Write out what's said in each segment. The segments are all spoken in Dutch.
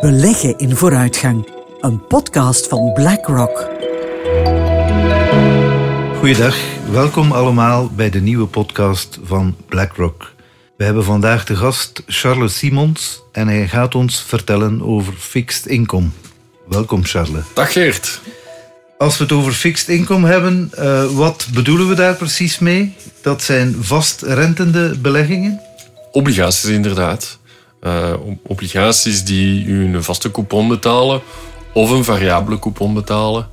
Beleggen in vooruitgang. Een podcast van BlackRock. Goeiedag, welkom allemaal bij de nieuwe podcast van BlackRock. We hebben vandaag de gast Charles Simons en hij gaat ons vertellen over fixed income. Welkom Charles. Dag Geert. Als we het over fixed income hebben, uh, wat bedoelen we daar precies mee? Dat zijn vastrentende beleggingen? Obligaties inderdaad. Uh, obligaties die u een vaste coupon betalen of een variabele coupon betalen.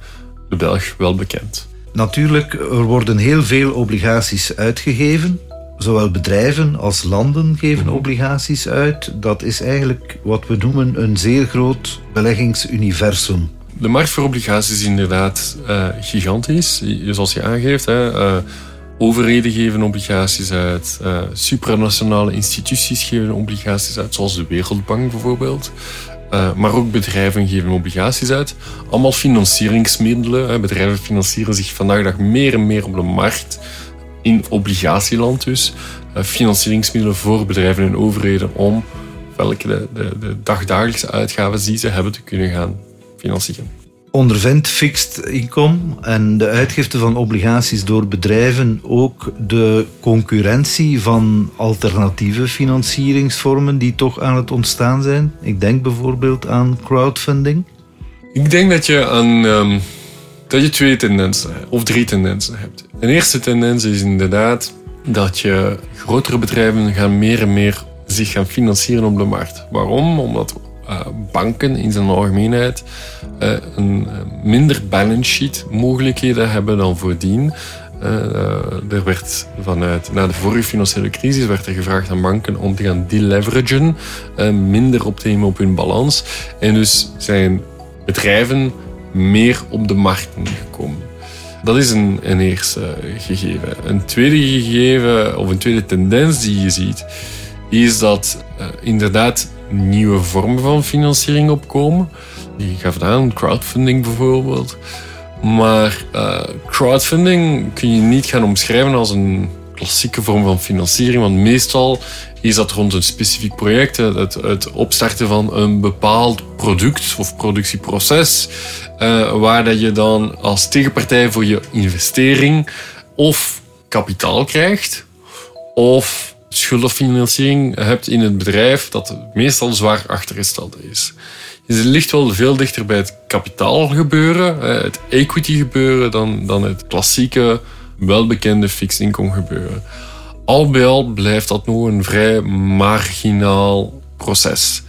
De Belg wel bekend. Natuurlijk, er worden heel veel obligaties uitgegeven. Zowel bedrijven als landen geven mhm. obligaties uit. Dat is eigenlijk wat we noemen een zeer groot beleggingsuniversum. De markt voor obligaties is inderdaad uh, gigantisch, zoals je aangeeft. Hè. Uh, overheden geven obligaties uit, uh, supranationale instituties geven obligaties uit, zoals de Wereldbank bijvoorbeeld. maar ook bedrijven geven obligaties uit. Allemaal financieringsmiddelen. Hè. Bedrijven financieren zich vandaag de dag meer en meer op de markt, in obligatieland dus. financieringsmiddelen voor bedrijven en overheden om welke de, de, de dagdagelijkse uitgaven die ze hebben te kunnen gaan financiën. Ondervindt fixed income en de uitgifte van obligaties door bedrijven ook de concurrentie van alternatieve financieringsvormen die toch aan het ontstaan zijn? Ik denk bijvoorbeeld aan crowdfunding. Ik denk dat je, um, dat je twee tendensen of drie tendensen hebt. De eerste tendens is inderdaad dat je grotere bedrijven gaan meer en meer zich gaan financieren op de markt. Waarom? Omdat uh, banken in zijn algemeenheid een minder balance sheet mogelijkheden hebben dan voordien. Uh, er werd vanuit, na de vorige financiële crisis werd er gevraagd aan banken om te gaan deleveragen, minder op te nemen op hun balans. En dus zijn bedrijven meer op de markten gekomen. Dat is een, een eerste gegeven. Een tweede gegeven, of een tweede tendens die je ziet, is dat inderdaad nieuwe vormen van financiering opkomen. Die gaf aan, crowdfunding bijvoorbeeld. Maar uh, crowdfunding kun je niet gaan omschrijven als een klassieke vorm van financiering, want meestal is dat rond een specifiek project, het, het opstarten van een bepaald product of productieproces, uh, waar dat je dan als tegenpartij voor je investering of kapitaal krijgt, of schuldenfinanciering hebt in het bedrijf dat meestal zwaar achtergesteld is. Dus het ligt wel veel dichter bij het kapitaalgebeuren, het equity gebeuren, dan, dan het klassieke, welbekende fixed income gebeuren. Al bij al blijft dat nog een vrij marginaal proces.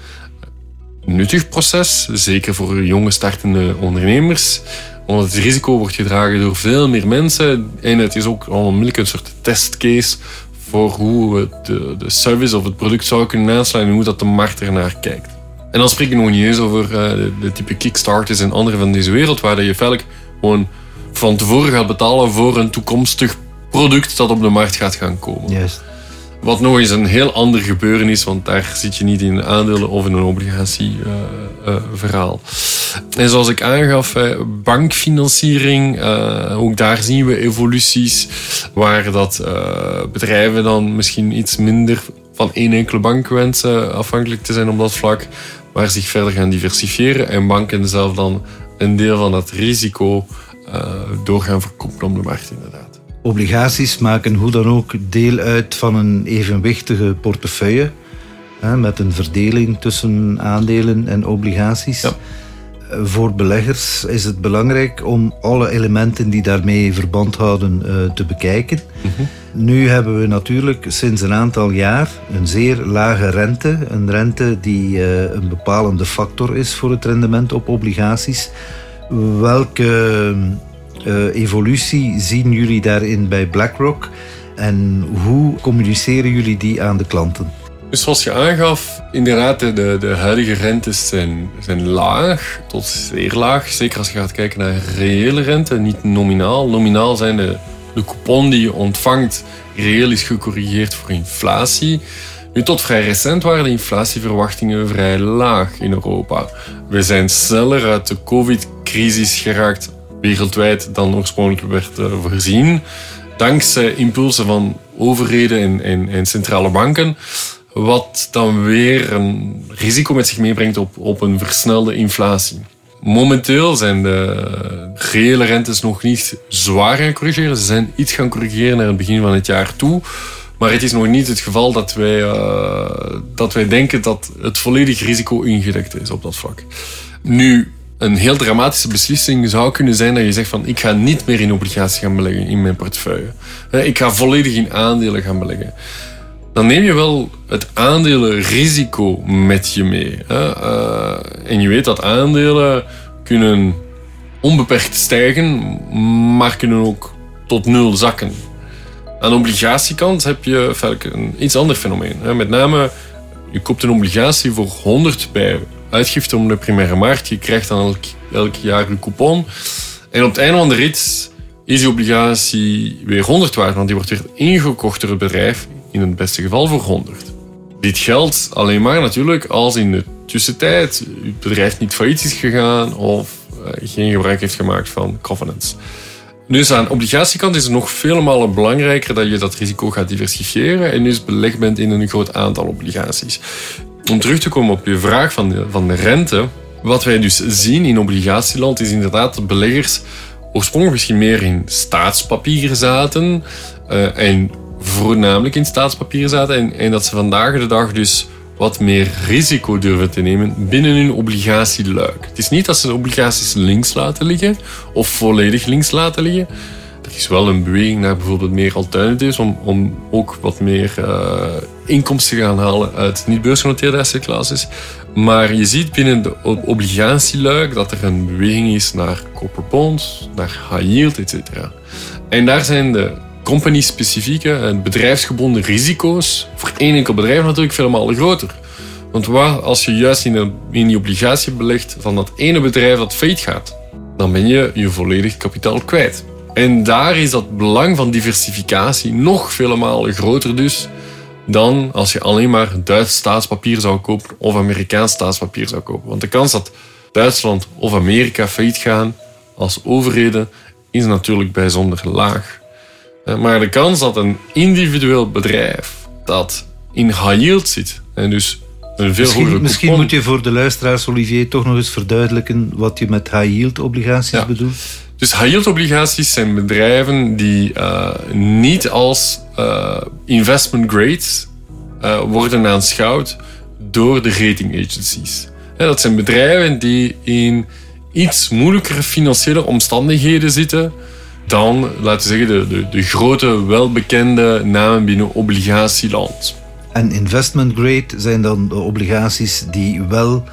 nuttig proces, zeker voor jonge startende ondernemers, omdat het risico wordt gedragen door veel meer mensen en het is ook onmiddellijk een soort testcase voor hoe de, de service of het product zou kunnen aanslaan en hoe dat de markt ernaar kijkt. En dan spreek ik nog niet eens over uh, de, de, type Kickstarters en andere van deze wereld, waar je feitelijk gewoon van tevoren gaat betalen voor een toekomstig product dat op de markt gaat gaan komen. Juist. Wat nog eens een heel ander gebeuren is, want daar zit je niet in aandelen of in een obligatieverhaal. Uh, en zoals ik aangaf, bankfinanciering, uh, ook daar zien we evoluties waar dat uh, bedrijven dan misschien iets minder van één enkele bank wensen afhankelijk te zijn op dat vlak, maar zich verder gaan diversifiëren en banken zelf dan een deel van dat risico door gaan verkopen op de markt inderdaad. Obligaties maken hoe dan ook deel uit van een evenwichtige portefeuille. Met een verdeling tussen aandelen en obligaties. Ja. Eh, voor beleggers is het belangrijk om alle elementen die daarmee verband houden uh, te bekijken. Mhm. Nu hebben we natuurlijk sinds een aantal jaar een zeer lage rente. Een rente die uh, een bepalende factor is voor het rendement op obligaties. Welke uh, evolutie zien jullie daarin bij BlackRock en hoe communiceren jullie die aan de klanten? Dus zoals je aangaf, inderdaad, de, de huidige rentes zijn, zijn laag tot zeer laag. Zeker als je gaat kijken naar reële rente, niet nominaal. Nominaal zijn de, de coupon die je ontvangt, reëel is gecorrigeerd voor inflatie. Nu, tot vrij recent waren de inflatieverwachtingen vrij laag in Europa. We zijn sneller uit de COVID-crisis geraakt wereldwijd dan oorspronkelijk werd uh, voorzien. Dankzij impulsen van overheden en, en, en, centrale banken Wat dan weer een risico met zich meebrengt op, op een versnelde inflatie. Momenteel zijn de reële rentes nog niet zwaar gaan corrigeren. Ze zijn iets gaan corrigeren naar het begin van het jaar toe. Maar het is nog niet het geval dat wij, uh, dat wij denken dat het volledig risico ingedekt is op dat vlak. Nu, een heel dramatische beslissing zou kunnen zijn dat je zegt van ik ga niet meer in obligaties gaan beleggen in mijn portefeuille. Ik ga volledig in aandelen gaan beleggen. Dan neem je wel het aandelenrisico met je mee. Uh, en je weet dat aandelen kunnen onbeperkt stijgen, maar kunnen ook tot nul zakken. Aan de obligatiekant heb je een iets ander fenomeen. Met name, je koopt een obligatie voor 100 bij uitgifte om de primaire markt. Je krijgt dan elk, elk jaar een coupon. En op het einde van de rit is die obligatie weer 100 waard, want die wordt weer ingekocht door het bedrijf, in het beste geval voor 100. Dit geldt alleen maar natuurlijk als in de tussentijd het bedrijf niet failliet is gegaan of eh, geen gebruik heeft gemaakt van covenants. Dus aan de obligatiekant is het nog vele malen belangrijker dat je dat risico gaat diversifiëren en dus belegd bent in een groot aantal obligaties. Om terug te komen op je vraag van de, van de rente. Wat wij dus zien in obligatieland is inderdaad dat beleggers oorspronkelijk misschien meer in staatspapier zaten. Uh, en voornamelijk in staatspapier zaten. En, en dat ze vandaag de dag dus wat meer risico durven te nemen binnen hun obligatieluik. Het is niet dat ze de obligaties links laten liggen of volledig links laten liggen. Er is wel een beweging naar bijvoorbeeld meer alternatives om, om ook wat meer uh, inkomsten te gaan halen uit niet-beursgenoteerde assetclasses. Maar je ziet binnen de obligatieluik dat er een beweging is naar corporate bonds, naar high yield, etc. En daar zijn de company-specifieke en bedrijfsgebonden risico's voor één enkel bedrijf natuurlijk veel groter. Want waar, als je juist in, een, in die obligatie belegt van dat ene bedrijf dat failliet gaat, dan ben je je volledig kapitaal kwijt. En daar is dat belang van diversificatie nog vele malen groter dus dan als je alleen maar Duits staatspapier zou kopen of Amerikaans staatspapier zou kopen. Want de kans dat Duitsland of Amerika failliet gaan als overheden is natuurlijk bijzonder laag. Eh, maar de kans dat een individueel bedrijf dat in high yield zit en dus een veel misschien, Misschien moet je voor de luisteraars, Olivier, toch nog eens verduidelijken wat je met high yield obligaties bedoelt. Dus high yield obligaties zijn bedrijven die uh, niet als uh, investment grade uh, worden aanschouwd door de rating agencies. dat zijn bedrijven die in iets moeilijkere financiële omstandigheden zitten dan, laten we zeggen, de, de, de grote, welbekende namen binnen obligatieland. En investment grade zijn dan de obligaties die wel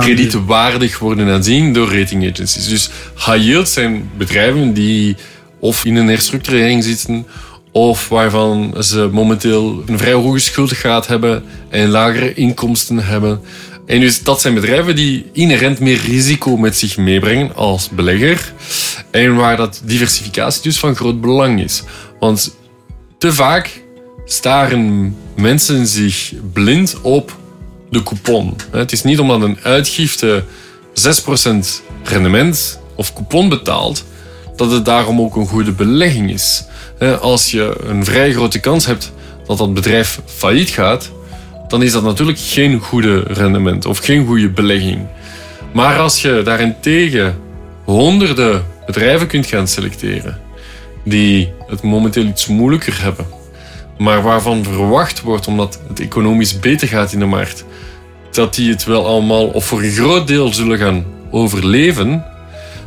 kredietwaardig worden aanzien door rating agencies. Dus high yield zijn bedrijven die of in een herstructurering zitten of waarvan ze momenteel een vrij hoge schuldengraad hebben en lagere inkomsten hebben. En dus dat zijn bedrijven die inherent meer risico met zich meebrengen als belegger. En waar dat diversificatie dus van groot belang is. Want te vaak staren mensen zich blind op de coupon. Het is niet omdat een uitgifte 6% rendement of coupon betaalt, dat het daarom ook een goede belegging is. Als je een vrij grote kans hebt dat dat bedrijf failliet gaat, dan is dat natuurlijk geen goede rendement of geen goede belegging. Maar als je daarentegen honderden bedrijven kunt gaan selecteren die het momenteel iets moeilijker hebben, maar waarvan verwacht wordt, omdat het economisch beter gaat in de markt, dat die het wel allemaal of voor een groot deel zullen gaan overleven,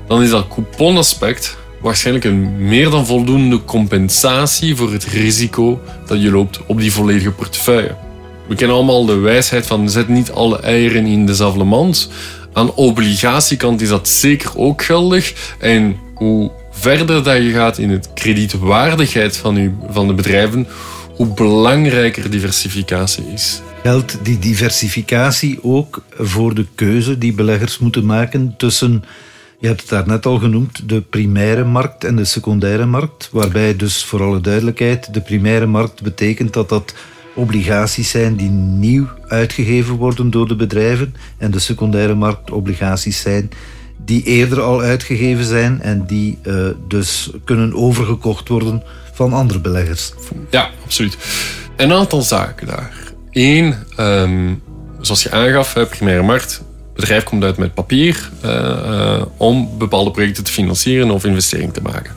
dan is dat couponaspect waarschijnlijk een meer dan voldoende compensatie voor het risico dat je loopt op die volledige portefeuille. We kennen allemaal de wijsheid van zet niet alle eieren in dezelfde mand. Aan obligatiekant is dat zeker ook geldig. En hoe verder dat je gaat in het kredietwaardigheid van, je, van de bedrijven, hoe belangrijker diversificatie is. Geldt die diversificatie ook voor de keuze die beleggers moeten maken tussen, je hebt het daarnet al genoemd, de primaire markt en de secundaire markt, waarbij dus voor alle duidelijkheid de primaire markt betekent dat dat obligaties zijn die nieuw uitgegeven worden door de bedrijven en de secundaire markt obligaties zijn die eerder al uitgegeven zijn en die uh, dus kunnen overgekocht worden van andere beleggers. Ja, absoluut. Een aantal zaken daar. één, ehm, zoals je aangaf, primaire markt. Bedrijf komt uit met papier uh, om bepaalde projecten te financieren of investeringen te maken.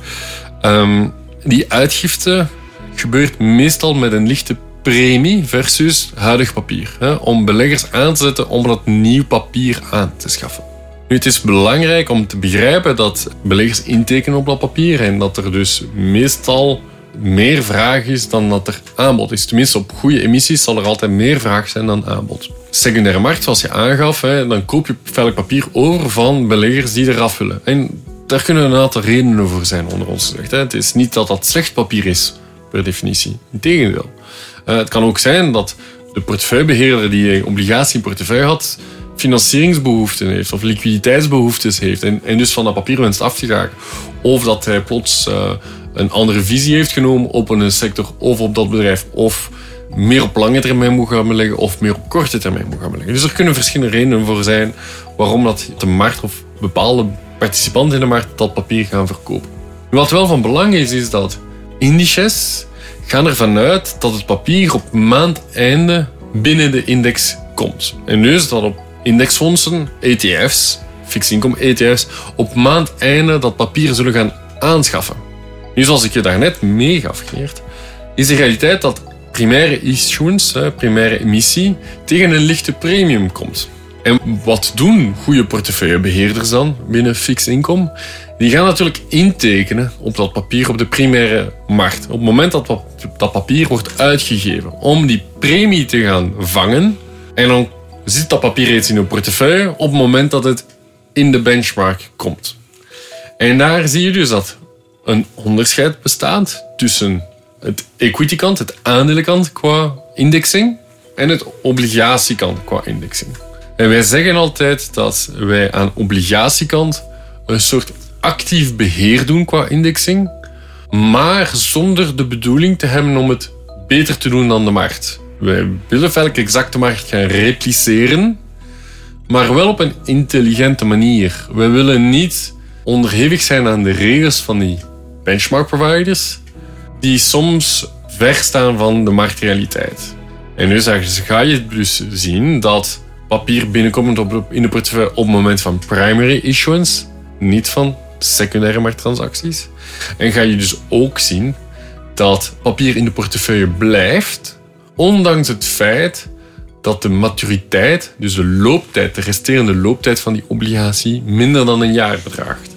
Ehm, die uitgifte gebeurt meestal met een lichte premie versus huidig papier. Hè, om beleggers aan te zetten om dat nieuw papier aan te schaffen. Nu, het is belangrijk om te begrijpen dat beleggers intekenen op dat papier en dat er dus meestal meer vraag is dan dat er aanbod is. Tenminste, op goede emissies zal er altijd meer vraag zijn dan aanbod. Secundaire markt, zoals je aangaf, hè, dan koop je veilig papier over van beleggers die eraf willen. En daar kunnen een aantal redenen voor zijn, onder ons gezegd. Het is niet dat dat slecht papier is, per definitie. Integendeel. Uh, het kan ook zijn dat de portefeuillebeheerder die een obligatie in portefeuille had, financieringsbehoeften heeft of liquiditeitsbehoeftes heeft en, dus van dat papier wenst af te gaan. Of dat hij plots uh, een andere visie heeft genomen op een sector of op dat bedrijf. Of meer op lange termijn moet gaan beleggen of meer op korte termijn moet gaan beleggen. Dus er kunnen verschillende redenen voor zijn waarom dat de markt of bepaalde participanten in de markt dat papier gaan verkopen. Wat wel van belang is, is dat indices gaan ervan uit dat het papier op maandeinde binnen de index komt. En dus dat op indexfondsen, ETF's, fixed income ETF's, op maandeinde dat papier zullen gaan aanschaffen. Nu, zoals ik je daarnet meegaf, Geert, is de realiteit dat primaire issuance, primaire emissie, tegen een lichte premium komt. En wat doen goede portefeuillebeheerders dan binnen fixed income? Die gaan natuurlijk intekenen op dat papier op de primaire markt. Op het moment dat dat papier wordt uitgegeven om die premie te gaan vangen. En dan zit dat papier reeds in uw portefeuille op het moment dat het in de benchmark komt. En daar zie je dus dat een onderscheid bestaat tussen het equity kant, het aandelenkant qua indexing, en het obligatiekant qua indexing. En wij zeggen altijd dat wij aan obligatiekant een soort actief beheer doen qua indexing, maar zonder de bedoeling te hebben om het beter te doen dan de markt. Wij willen eigenlijk exact de markt gaan repliceren, maar wel op een intelligente manier. Wij willen niet onderhevig zijn aan de regels van die benchmark providers, die soms verstaan van de marktrealiteit. En nu ga je dus zien dat papier binnenkomt op, in de portefeuille op het moment van primary issuance, niet van secundaire markttransacties. En ga je dus ook zien dat papier in de portefeuille blijft, ondanks het feit dat de maturiteit, dus de looptijd, de resterende looptijd van die obligatie, minder dan een jaar bedraagt.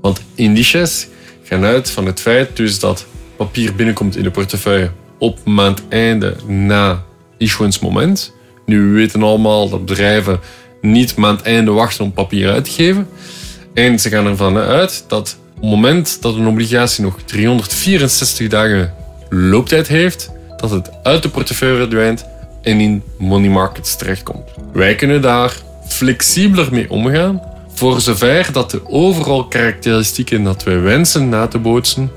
Want indices gaan uit van het feit dus dat papier binnenkomt in de portefeuille op maandeinde na issuance moment. Nu, we weten allemaal dat bedrijven niet maandeinde wachten om papier uit te geven. En ze gaan ervan uit dat op het moment dat een obligatie nog 364 dagen looptijd heeft, dat het uit de portefeuille verdwijnt en in money markets terechtkomt. Wij kunnen daar flexibeler mee omgaan, voor zover dat de overal karakteristieken dat wij wensen na te bootsen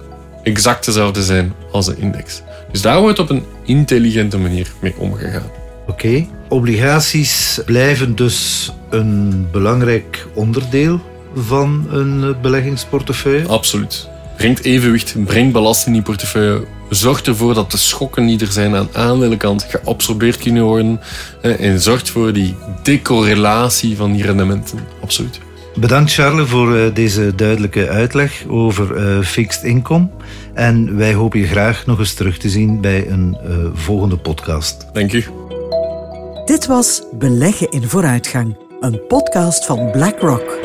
exact dezelfde zijn als de index. Dus daar wordt op een intelligente manier mee omgegaan. Oké, obligaties blijven dus een belangrijk onderdeel van een beleggingsportefeuille? Absoluut. Brengt evenwicht, brengt belasting in je portefeuille. Zorgt ervoor dat de schokken die er zijn aan aandelenkant geabsorbeerd kunnen worden. En zorgt voor die decorrelatie van die rendementen. Absoluut. Bedankt Charles voor eh, deze duidelijke uitleg over uh, fixed income. En wij hopen je graag nog eens terug te zien bij een uh, volgende podcast. Dank u. Dit was Beleggen in Vooruitgang, een podcast van BlackRock.